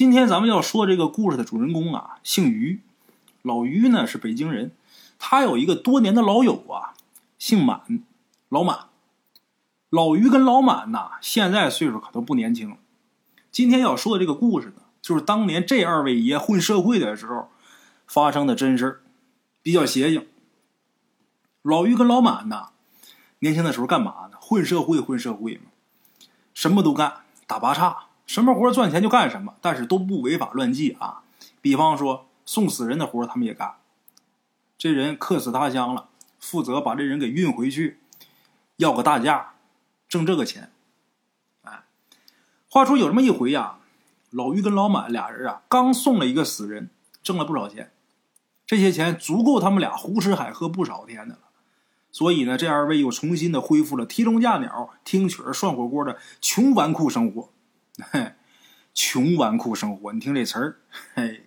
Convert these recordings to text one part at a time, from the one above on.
今天咱们要说这个故事的主人公啊，姓于，老于呢是北京人，他有一个多年的老友啊，姓满，老满。老于跟老满呐，现在岁数可都不年轻了。今天要说的这个故事呢，就是当年这二位爷混社会的时候发生的真事，比较邪性。老于跟老满呐，年轻的时候干嘛呢？混社会，混社会嘛，什么都干，打八叉，什么活赚钱就干什么，但是都不违法乱纪啊。比方说送死人的活他们也干。这人客死他乡了，负责把这人给运回去，要个大价。挣这个钱，哎，话说有这么一回呀，老于跟老满俩人啊，刚送了一个死人，挣了不少钱，这些钱足够他们俩胡吃海喝不少天的了。所以呢，这二位又重新的恢复了提笼架鸟、听曲儿、涮火锅的穷纨绔生活。嘿，穷纨绔生活，你听这词儿，嘿，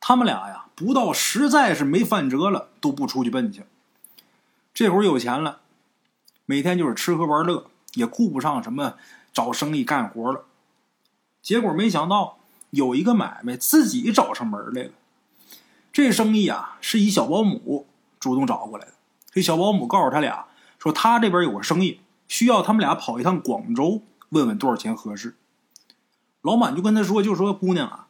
他们俩呀，不到实在是没饭辙了，都不出去奔去。这会儿有钱了，每天就是吃喝玩乐。也顾不上什么找生意干活了，结果没想到有一个买卖自己找上门来了。这生意啊是以小保姆主动找过来的。这小保姆告诉他俩说，他这边有个生意需要他们俩跑一趟广州，问问多少钱合适。老板就跟他说：“就说姑娘啊，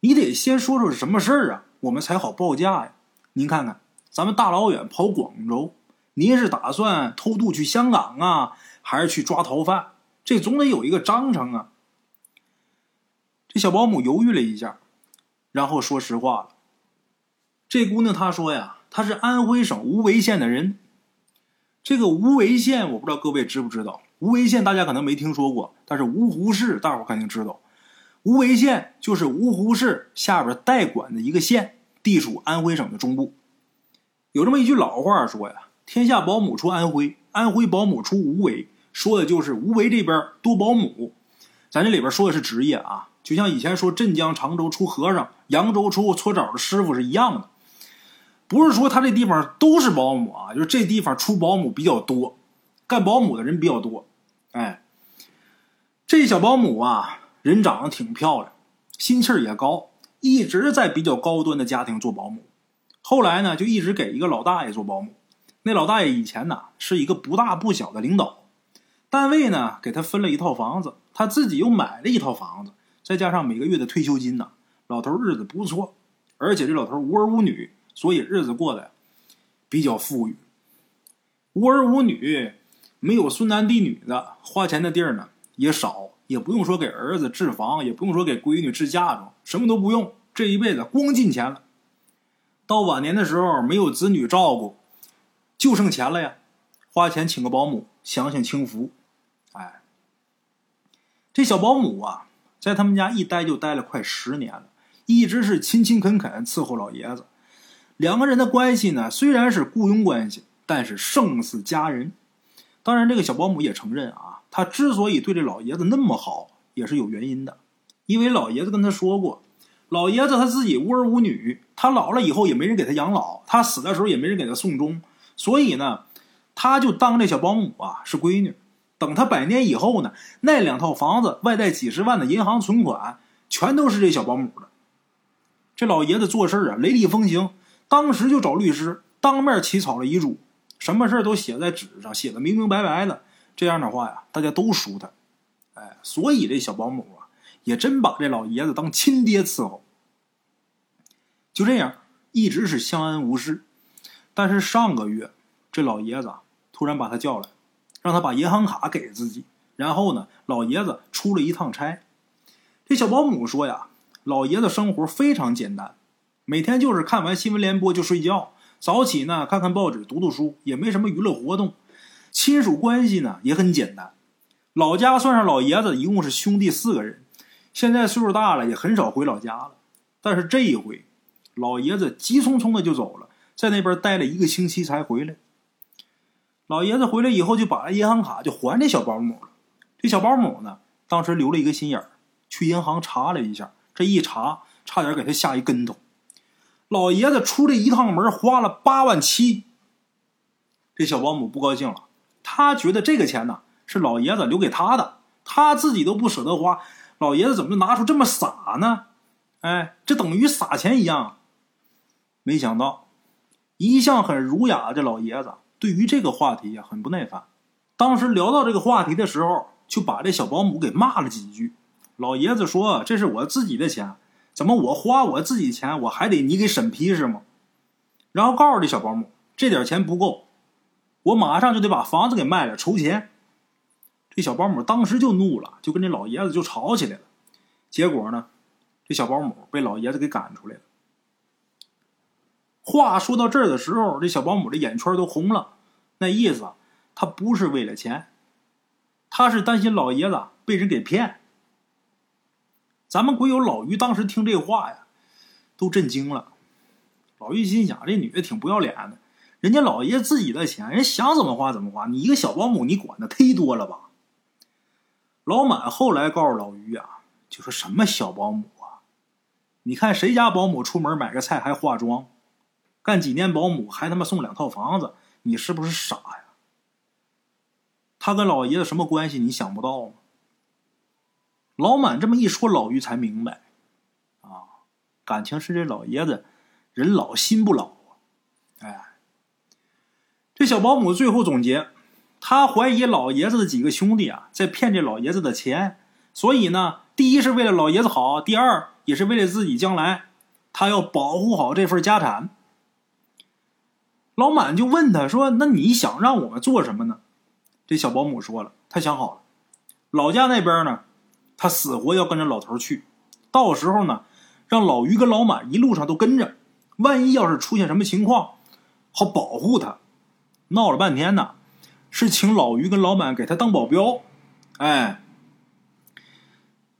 你得先说说什么事儿啊，我们才好报价呀。您看看，咱们大老远跑广州，您是打算偷渡去香港啊？”还是去抓逃犯，这总得有一个章程啊。这小保姆犹豫了一下，然后说实话了。这姑娘她说呀，她是安徽省无为县的人。这个无为县，我不知道各位知不知道？无为县大家可能没听说过，但是芜湖市大伙肯定知道。无为县就是芜湖市下边代管的一个县，地处安徽省的中部。有这么一句老话说呀：“天下保姆出安徽，安徽保姆出无为。”说的就是无为这边多保姆，咱这里边说的是职业啊，就像以前说镇江、常州出和尚，扬州出搓澡的师傅是一样的，不是说他这地方都是保姆啊，就是这地方出保姆比较多，干保姆的人比较多。哎，这小保姆啊，人长得挺漂亮，心气儿也高，一直在比较高端的家庭做保姆，后来呢，就一直给一个老大爷做保姆。那老大爷以前呢，是一个不大不小的领导。单位呢给他分了一套房子，他自己又买了一套房子，再加上每个月的退休金呢，老头日子不错。而且这老头无儿无女，所以日子过得比较富裕。无儿无女，没有孙男弟女的，花钱的地儿呢也少，也不用说给儿子置房，也不用说给闺女置嫁妆，什么都不用，这一辈子光进钱了。到晚年的时候没有子女照顾，就剩钱了呀，花钱请个保姆，享享清福。哎，这小保姆啊，在他们家一待就待了快十年了，一直是勤勤恳恳伺候老爷子。两个人的关系呢，虽然是雇佣关系，但是胜似家人。当然，这个小保姆也承认啊，他之所以对这老爷子那么好，也是有原因的。因为老爷子跟他说过，老爷子他自己无儿无女，他老了以后也没人给他养老，他死的时候也没人给他送终，所以呢，他就当这小保姆啊是闺女。等他百年以后呢，那两套房子外带几十万的银行存款，全都是这小保姆的。这老爷子做事啊，雷厉风行，当时就找律师当面起草了遗嘱，什么事都写在纸上，写的明明白白的。这样的话呀，大家都舒坦。哎，所以这小保姆啊，也真把这老爷子当亲爹伺候。就这样，一直是相安无事。但是上个月，这老爷子突然把他叫来。让他把银行卡给自己，然后呢，老爷子出了一趟差。这小保姆说呀，老爷子生活非常简单，每天就是看完新闻联播就睡觉，早起呢看看报纸读读书，也没什么娱乐活动。亲属关系呢也很简单，老家算上老爷子一共是兄弟四个人，现在岁数大了也很少回老家了。但是这一回，老爷子急匆匆的就走了，在那边待了一个星期才回来。老爷子回来以后，就把银行卡就还这小保姆了。这小保姆呢，当时留了一个心眼儿，去银行查了一下，这一查，差点给他吓一跟头。老爷子出这一趟门花了八万七。这小保姆不高兴了，他觉得这个钱呢是老爷子留给他的，他自己都不舍得花，老爷子怎么就拿出这么撒呢？哎，这等于撒钱一样。没想到，一向很儒雅的老爷子对于这个话题呀很不耐烦。当时聊到这个话题的时候，就把这小保姆给骂了几句。老爷子说：“这是我自己的钱，怎么我花我自己钱，我还得你给审批是吗？”然后告诉这小保姆：“这点钱不够，我马上就得把房子给卖了筹钱。”这小保姆当时就怒了，就跟这老爷子就吵起来了。结果呢，这小保姆被老爷子给赶出来了。话说到这儿的时候，这小保姆的眼圈都红了，那意思，他不是为了钱，他是担心老爷子被人给骗。咱们鬼友老于当时听这话呀，都震惊了。老于心想，这女的挺不要脸的，人家老爷自己的钱，人想怎么花怎么花，你一个小保姆，你管的忒多了吧？老满后来告诉老于啊，就说什么小保姆啊，你看谁家保姆出门买个菜还化妆，干几年保姆还他妈送两套房子，你是不是傻呀？他跟老爷子什么关系？你想不到吗？老满这么一说，老于才明白，啊，感情是这老爷子人老心不老啊，哎，这小保姆最后总结。他怀疑老爷子的几个兄弟啊，在骗这老爷子的钱，所以呢，第一是为了老爷子好，第二也是为了自己将来，他要保护好这份家产。老满就问他说：“那你想让我们做什么呢？”这小保姆说了，他想好了，老家那边呢，他死活要跟着老头去，到时候呢，让老于跟老满一路上都跟着，万一要是出现什么情况，好保护他。闹了半天呢。是请老于跟老满给他当保镖，哎，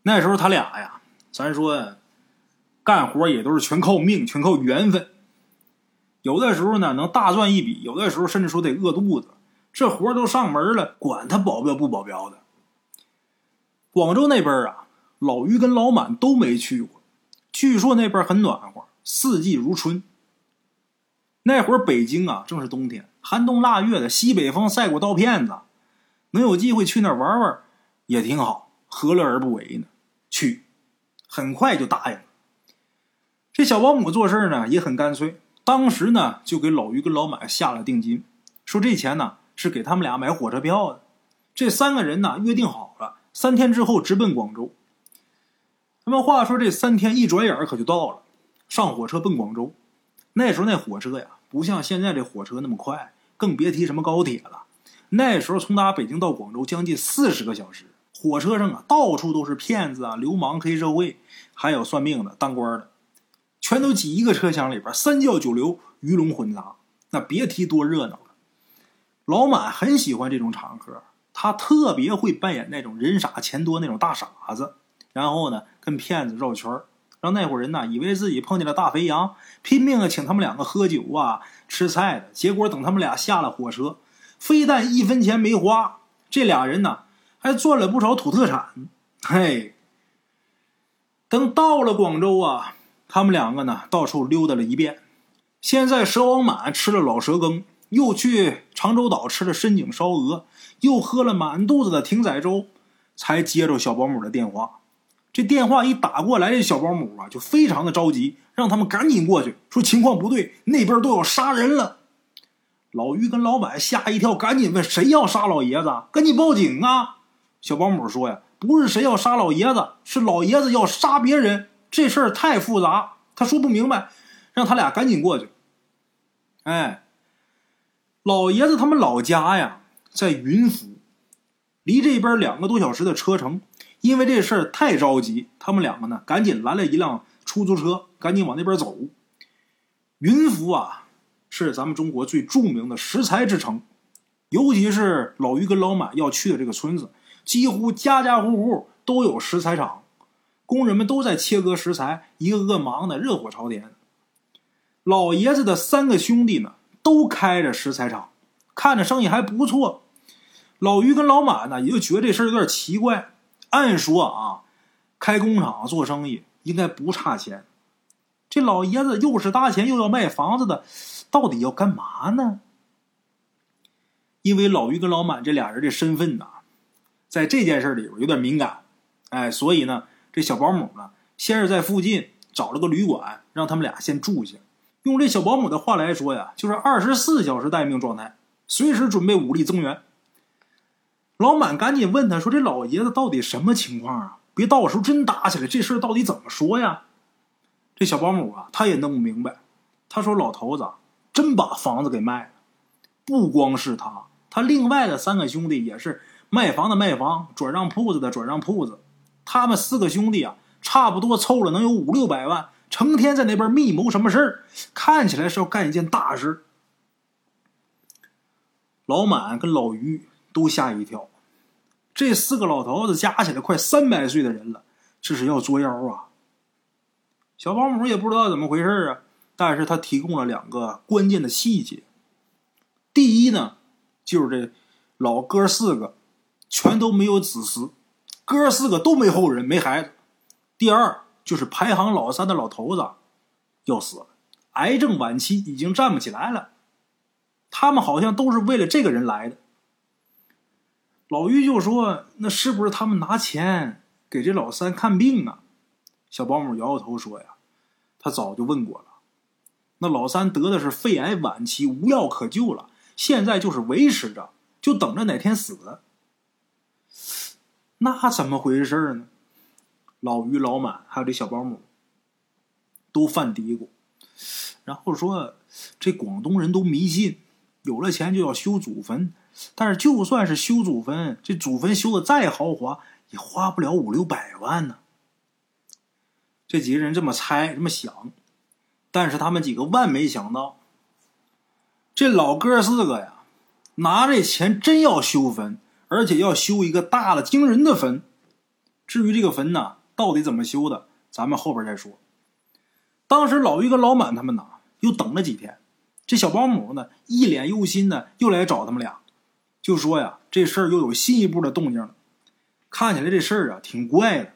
那时候他俩呀，咱说干活也都是全靠命，全靠缘分。有的时候呢能大赚一笔，有的时候甚至说得饿肚子。这活都上门了，管他保镖不保镖的。广州那边啊，老于跟老满都没去过，据说那边很暖和，四季如春。那会儿北京啊，正是冬天。寒冬腊月的西北风晒过刀片子，能有机会去那儿玩玩也挺好，何乐而不为呢？去，很快就答应了。这小保姆做事呢也很干脆，当时呢就给老于跟老满下了定金，说这钱呢是给他们俩买火车票的。这三个人呢约定好了，三天之后直奔广州。他们话说这三天一转眼可就到了，上火车奔广州。那时候那火车呀。不像现在这火车那么快，更别提什么高铁了。那时候从打北京到广州将近四十个小时，火车上啊到处都是骗子啊、流氓、黑社会，还有算命的、当官的，全都挤一个车厢里边，三教九流、鱼龙混杂，那别提多热闹了。老满很喜欢这种场合，他特别会扮演那种人傻钱多那种大傻子，然后呢跟骗子绕圈。让那伙人呢以为自己碰见了大肥羊，拼命的请他们两个喝酒啊、吃菜的。结果等他们俩下了火车，非但一分钱没花，这俩人呢还赚了不少土特产。嘿，等到了广州啊，他们两个呢到处溜达了一遍。先在蛇王满吃了老蛇羹，又去长洲岛吃了深井烧鹅，又喝了满肚子的艇仔粥，才接着小保姆的电话。这电话一打过来，这小保姆啊就非常的着急，让他们赶紧过去，说情况不对，那边都要杀人了。老于跟老板吓一跳，赶紧问谁要杀老爷子，赶紧报警啊！小保姆说呀，不是谁要杀老爷子，是老爷子要杀别人，这事儿太复杂，他说不明白，让他俩赶紧过去。哎，老爷子他们老家呀在云浮，离这边两个多小时的车程。因为这事儿太着急，他们两个呢赶紧拦了一辆出租车，赶紧往那边走。云浮啊，是咱们中国最著名的石材之城，尤其是老于跟老满要去的这个村子，几乎家家户户都有石材厂，工人们都在切割石材，一个个忙得热火朝天。老爷子的三个兄弟呢，都开着石材厂，看着生意还不错。老于跟老满呢，也就觉得这事儿有点奇怪。按说啊，开工厂做生意应该不差钱。这老爷子又是搭钱又要卖房子的，到底要干嘛呢？因为老于跟老满这俩人的身份呐，在这件事里边有点敏感，哎，所以呢，这小保姆呢，先是在附近找了个旅馆，让他们俩先住下。用这小保姆的话来说呀，就是二十四小时待命状态，随时准备武力增援。老满赶紧问他说：“这老爷子到底什么情况啊？别到时候真打起来，这事到底怎么说呀？”这小保姆啊，他也弄不明白。他说：“老头子真把房子给卖了，不光是他，他另外的三个兄弟也是卖房的卖房，转让铺子的转让铺子。他们四个兄弟啊，差不多凑了能有五六百万。”成天在那边密谋什么事儿，看起来是要干一件大事。老满跟老于都吓一跳，这四个老头子加起来快三百岁的人了，这是要作妖啊！小保姆也不知道怎么回事啊，但是他提供了两个关键的细节。第一呢，就是这老哥四个全都没有子嗣，哥四个都没后人，没孩子。第二。就是排行老三的老头子要死了，癌症晚期，已经站不起来了。他们好像都是为了这个人来的。老于就说：“那是不是他们拿钱给这老三看病啊？”小保姆摇摇头说：“呀，他早就问过了。那老三得的是肺癌晚期，无药可救了，现在就是维持着，就等着哪天死。那怎么回事呢？”老于、老满还有这小保姆都犯嘀咕，然后说：“这广东人都迷信，有了钱就要修祖坟。但是就算是修祖坟，这祖坟修的再豪华，也花不了五六百万呢。”这几个人这么猜，这么想，但是他们几个万没想到，这老哥四个呀，拿这钱真要修坟，而且要修一个大的惊人的坟。至于这个坟呢？到底怎么修的？咱们后边再说。当时老于跟老满他们呢，又等了几天。这小保姆呢，一脸忧心的又来找他们俩，就说呀，这事儿又有新一步的动静了。看起来这事儿啊，挺怪的。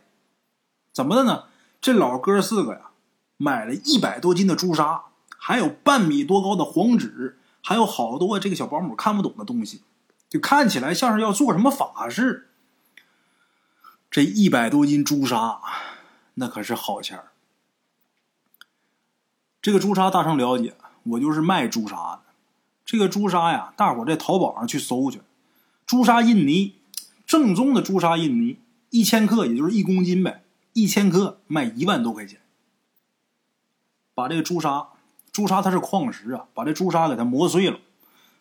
怎么的呢？这老哥四个呀，买了一百多斤的朱砂，还有半米多高的黄纸，还有好多这个小保姆看不懂的东西，就看起来像是要做什么法事。这一百多斤朱砂，那可是好钱儿。这个朱砂大圣了解，我就是卖朱砂的。这个朱砂呀，大伙在淘宝上去搜去，朱砂印泥，正宗的朱砂印泥，一千克也就是一公斤呗，一千克卖一万多块钱。把这个朱砂，朱砂它是矿石啊，把这朱砂给它磨碎了，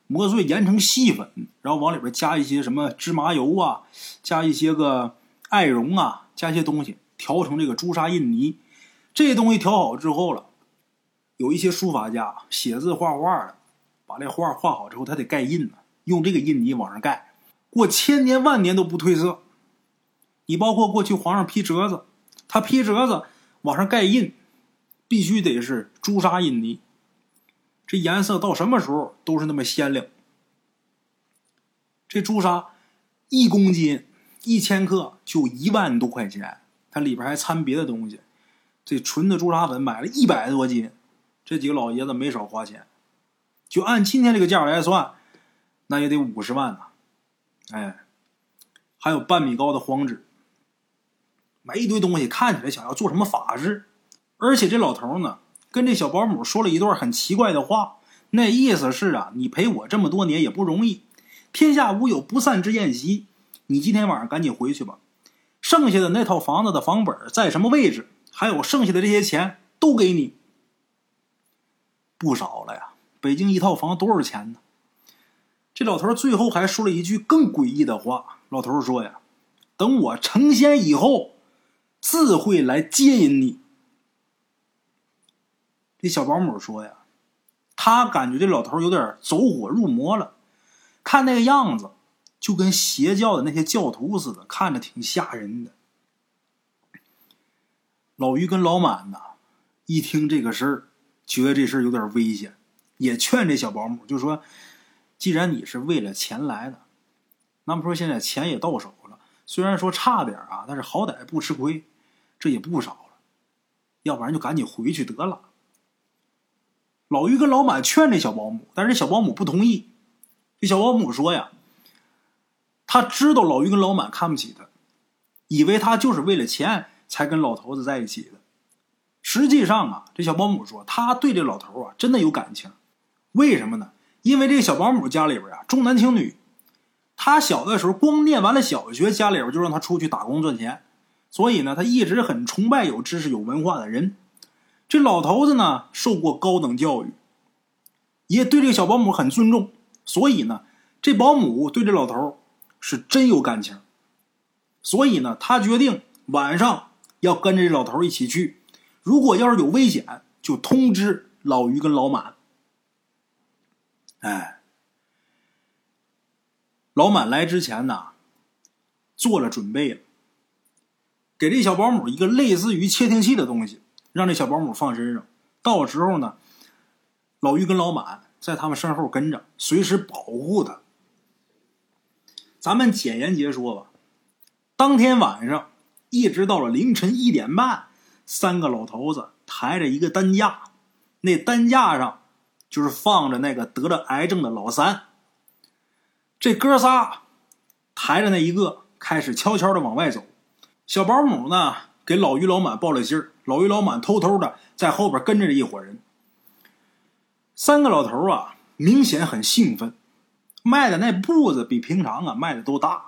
磨碎研成细粉，然后往里边加一些什么芝麻油啊，加一些个。艾绒啊，加一些东西调成这个朱砂印泥。这东西调好之后了，有一些书法家写字画画的，把这画画好之后，他得盖印呢，用这个印泥往上盖，过千年万年都不褪色。你包括过去皇上批折子，他批折子往上盖印，必须得是朱砂印泥，这颜色到什么时候都是那么鲜亮。这朱砂一公斤。一千克就一万多块钱，它里边还掺别的东西。这纯的朱砂粉买了一百多斤，这几个老爷子没少花钱。就按今天这个价来算，那也得五十万呢。哎，还有半米高的黄纸，买一堆东西，看起来想要做什么法事。而且这老头呢，跟这小保姆说了一段很奇怪的话，那意思是啊，你陪我这么多年也不容易，天下无有不散之宴席。你今天晚上赶紧回去吧，剩下的那套房子的房本在什么位置？还有剩下的这些钱都给你，不少了呀！北京一套房多少钱呢？这老头最后还说了一句更诡异的话。老头说呀：“等我成仙以后，自会来接引你。”这小保姆说呀：“他感觉这老头有点走火入魔了，看那个样子。”就跟邪教的那些教徒似的，看着挺吓人的。老于跟老满呐，一听这个事儿，觉得这事儿有点危险，也劝这小保姆，就说：“既然你是为了钱来的，那么说现在钱也到手了，虽然说差点啊，但是好歹不吃亏，这也不少了。要不然就赶紧回去得了。”老于跟老满劝这小保姆，但是这小保姆不同意。这小保姆说呀。他知道老于跟老满看不起他，以为他就是为了钱才跟老头子在一起的。实际上啊，这小保姆说他对这老头啊真的有感情，为什么呢？因为这个小保姆家里边啊重男轻女，他小的时候光念完了小学，家里边就让他出去打工赚钱，所以呢，他一直很崇拜有知识、有文化的人。这老头子呢，受过高等教育，也对这个小保姆很尊重，所以呢，这保姆对这老头是真有感情。所以呢，他决定晚上要跟着这老头一起去。如果要是有危险，就通知老于跟老满。哎，老满来之前呢，做了准备，给这小保姆一个类似于窃听器的东西，让这小保姆放身上。到时候呢，老于跟老满在他们身后跟着，随时保护他。咱们简言结说吧。当天晚上，一直到了凌晨一点半，三个老头子抬着一个担架，那担架上就是放着那个得了癌症的老三。这哥仨抬着那一个，开始悄悄的往外走。小保姆呢，给老于老满报了信儿，老于老满偷偷的在后边跟着这一伙人。三个老头啊，明显很兴奋，迈的那步子比平常啊迈的都大。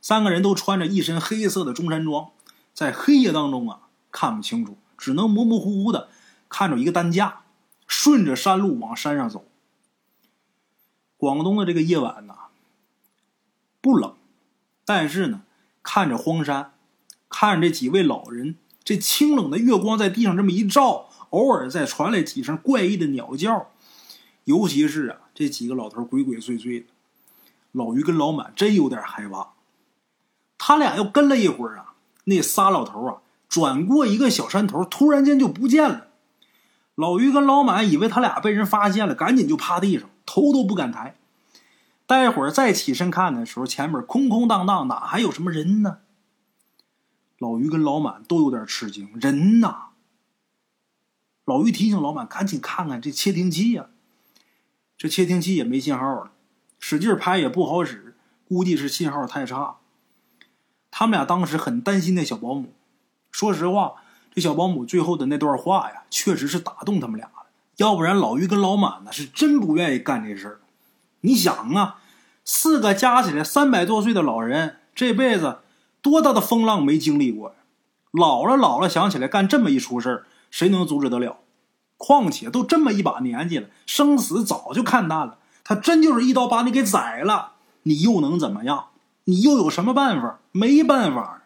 三个人都穿着一身黑色的中山装，在黑夜当中啊看不清楚，只能模模糊糊的看着一个担架，顺着山路往山上走。广东的这个夜晚呐，不冷，但是呢，看着荒山，看着这几位老人，这清冷的月光在地上这么一照，偶尔再传来几声怪异的鸟叫，尤其是啊这几个老头鬼鬼祟祟的，老于跟老满真有点害怕。他俩又跟了一会儿啊，那仨老头啊，转过一个小山头，突然间就不见了。老于跟老满以为他俩被人发现了，赶紧就趴地上，头都不敢抬。待会儿再起身看的时候，前面空空荡荡，哪还有什么人呢？老于跟老满都有点吃惊，人呐！老于提醒老满赶紧看看这窃听器呀，这窃听器也没信号了，使劲拍也不好使，估计是信号太差。他们俩当时很担心那小保姆。说实话，这小保姆最后的那段话呀，确实是打动他们俩了。要不然，老于跟老满呢是真不愿意干这事儿。你想啊，四个加起来三百多岁的老人，这辈子多大的风浪没经历过呀？老了老了，想起来干这么一出事儿，谁能阻止得了？况且都这么一把年纪了，生死早就看淡了。他真就是一刀把你给宰了，你又能怎么样？你又有什么办法？没办法。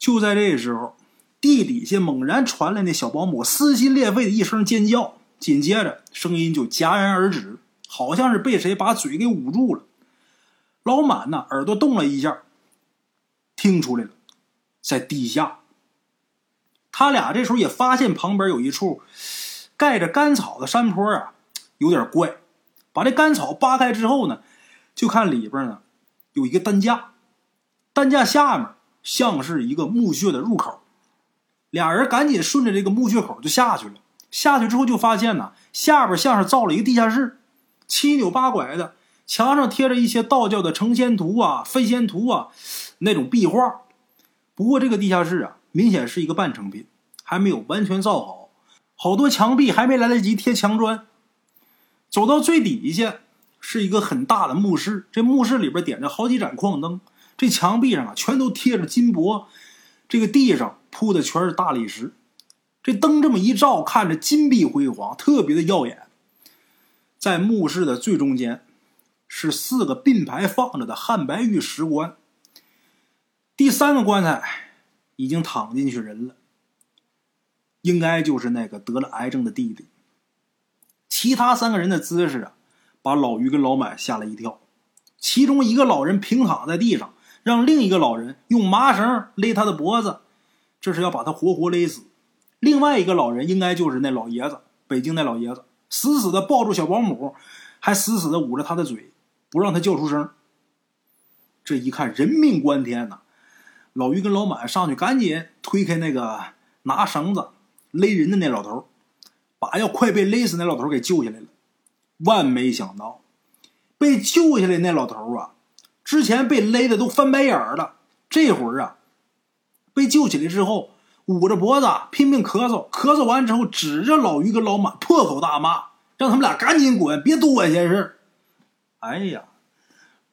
就在这时候，地底下猛然传来那小保姆撕心裂肺的一声尖叫，紧接着声音就戛然而止，好像是被谁把嘴给捂住了。老满呢，耳朵动了一下，听出来了，在地下。他俩这时候也发现旁边有一处盖着干草的山坡啊，有点怪。把这干草扒开之后呢？就看里边呢，有一个担架，担架下面像是一个墓穴的入口。俩人赶紧顺着这个墓穴口就下去了。下去之后就发现呢，下边像是造了一个地下室，七扭八拐的，墙上贴着一些道教的成仙图啊、飞仙图啊那种壁画。不过这个地下室啊，明显是一个半成品，还没有完全造好，好多墙壁还没来得及贴墙砖。走到最底下。是一个很大的墓室，这墓室里边点着好几盏矿灯，这墙壁上啊全都贴着金箔，这个地上铺的全是大理石，这灯这么一照，看着金碧辉煌，特别的耀眼。在墓室的最中间，是四个并排放着的汉白玉石棺，第三个棺材已经躺进去人了，应该就是那个得了癌症的弟弟。其他三个人的姿势啊。把老于跟老满吓了一跳，其中一个老人平躺在地上，让另一个老人用麻绳勒他的脖子，这是要把他活活勒死。另外一个老人应该就是那老爷子，北京那老爷子，死死的抱住小保姆，还死死的捂着他的嘴，不让他叫出声。这一看人命关天呐，老于跟老满上去赶紧推开那个拿绳子勒人的那老头，把要快被勒死那老头给救下来了。万没想到，被救下来那老头啊，之前被勒的都翻白眼儿了，这会儿啊，被救起来之后，捂着脖子拼命咳嗽，咳嗽完之后，指着老于跟老满破口大骂，让他们俩赶紧滚，别多管闲事。哎呀，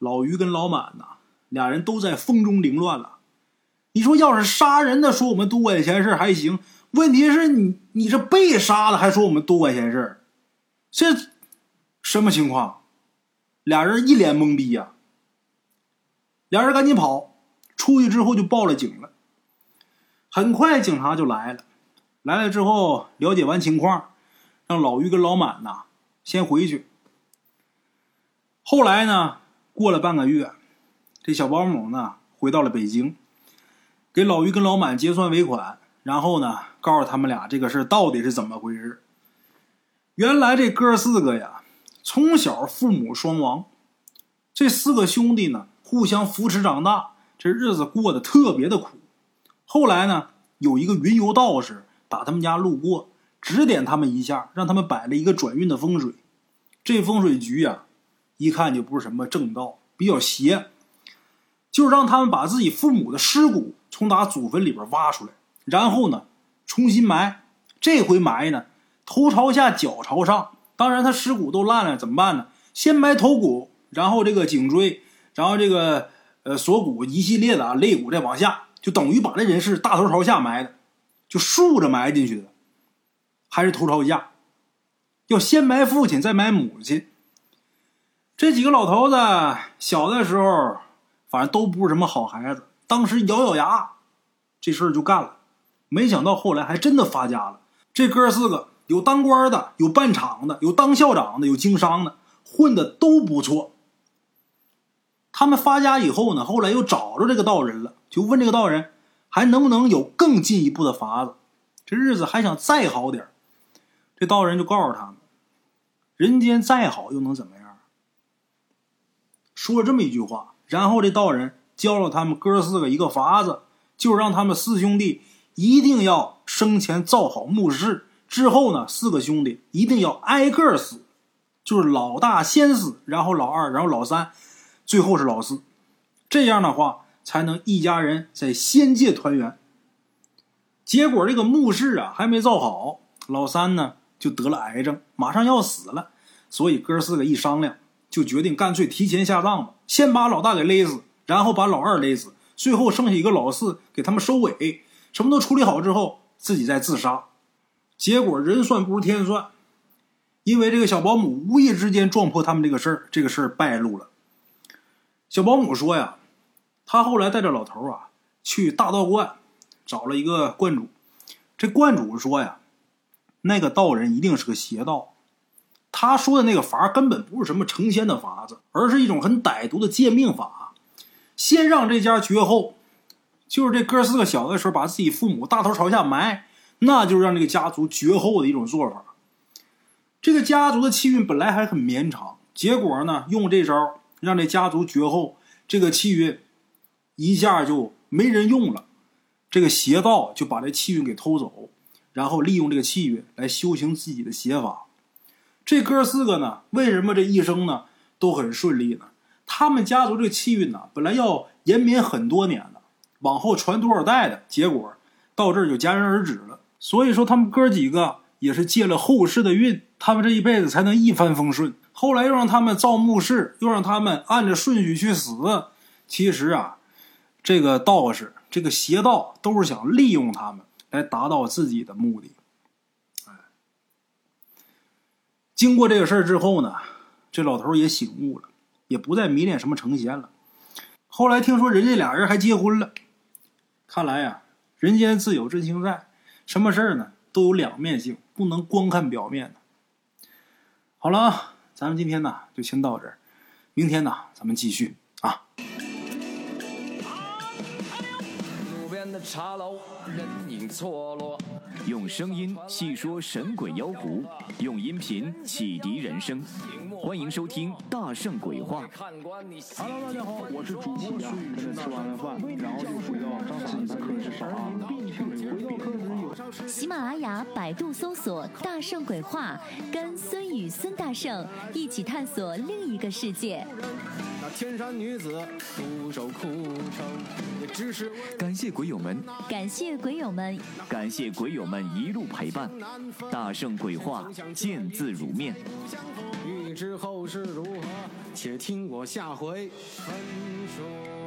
老于跟老满呐，俩人都在风中凌乱了。你说要是杀人的说我们多管闲事还行，问题是你你这被杀了还说我们多管闲事，这什么情况？俩人一脸懵逼呀。俩人赶紧跑出去之后就报了警了。很快警察就来了，来了之后了解完情况，让老于跟老满呐先回去。后来呢，过了半个月，这小保姆呢回到了北京。给老于跟老满结算尾款，然后呢，告诉他们俩这个事到底是怎么回事。原来这哥四个呀，从小父母双亡，这四个兄弟呢互相扶持长大，这日子过得特别的苦。后来呢，有一个云游道士打他们家路过，指点他们一下，让他们摆了一个转运的风水。这风水局呀，一看就不是什么正道，比较邪，就让他们把自己父母的尸骨。从打祖坟里边挖出来，然后呢，重新埋。这回埋呢，头朝下，脚朝上。当然，他尸骨都烂了，怎么办呢？先埋头骨，然后这个颈椎，然后这个呃锁骨一系列的啊肋骨再往下，就等于把这人是大头朝下埋的，就竖着埋进去的，还是头朝下？要先埋父亲，再埋母亲。这几个老头子小的时候，反正都不是什么好孩子。当时咬咬牙，这事儿就干了。没想到后来还真的发家了。这哥四个有当官的，有办厂的，有当校长的，有经商的，混的都不错。他们发家以后呢，后来又找着这个道人了，就问这个道人还能不能有更进一步的法子，这日子还想再好点这道人就告诉他们：人间再好又能怎么样？说了这么一句话，然后这道人。教了他们哥四个一个法子，就让他们四兄弟一定要生前造好墓室，之后呢，四个兄弟一定要挨个死，就是老大先死，然后老二，然后老三，最后是老四，这样的话才能一家人在仙界团圆。结果这个墓室啊还没造好，老三呢就得了癌症，马上要死了，所以哥四个一商量，就决定干脆提前下葬吧，先把老大给勒死。然后把老二勒死，最后剩下一个老四给他们收尾，什么都处理好之后，自己再自杀。结果人算不如天算，因为这个小保姆无意之间撞破他们这个事儿，这个事儿败露了。小保姆说呀，他后来带着老头啊去大道观找了一个观主，这观主说呀，那个道人一定是个邪道，他说的那个法根本不是什么成仙的法子，而是一种很歹毒的借命法。先让这家绝后，就是这哥四个小的时候把自己父母大头朝下埋，那就是让这个家族绝后的一种做法。这个家族的气运本来还很绵长，结果呢，用这招让这家族绝后，这个气运一下就没人用了。这个邪道就把这气运给偷走，然后利用这个气运来修行自己的邪法。这哥四个呢，为什么这一生呢都很顺利呢？他们家族这个气运呢，本来要延绵很多年的，往后传多少代的，结果到这儿就戛然而止了。所以说，他们哥几个也是借了后世的运，他们这一辈子才能一帆风顺。后来又让他们造墓室，又让他们按着顺序去死。其实啊，这个道士，这个邪道，都是想利用他们来达到自己的目的。哎，经过这个事儿之后呢，这老头也醒悟了。也不再迷恋什么成仙了。后来听说人家俩人还结婚了，看来呀，人间自有真情在，什么事儿呢都有两面性，不能光看表面的。好了啊，咱们今天呢就先到这儿，明天呢咱们继续啊。用声音细说神鬼妖狐，用音频启迪人生。欢迎收听《大圣鬼话》。Hello，大家好，我是主播孙宇。吃完了饭，然后就回到自己的课室上啊。喜马拉雅、百度搜索“大圣鬼话”，跟孙宇、孙大圣一起探索另一个世界。那天山女子独守空城，也只是感谢鬼友们，感谢鬼友们，感谢鬼友们一路陪伴。大圣鬼话，见字如面。欲知后事如何，且听我下回分说。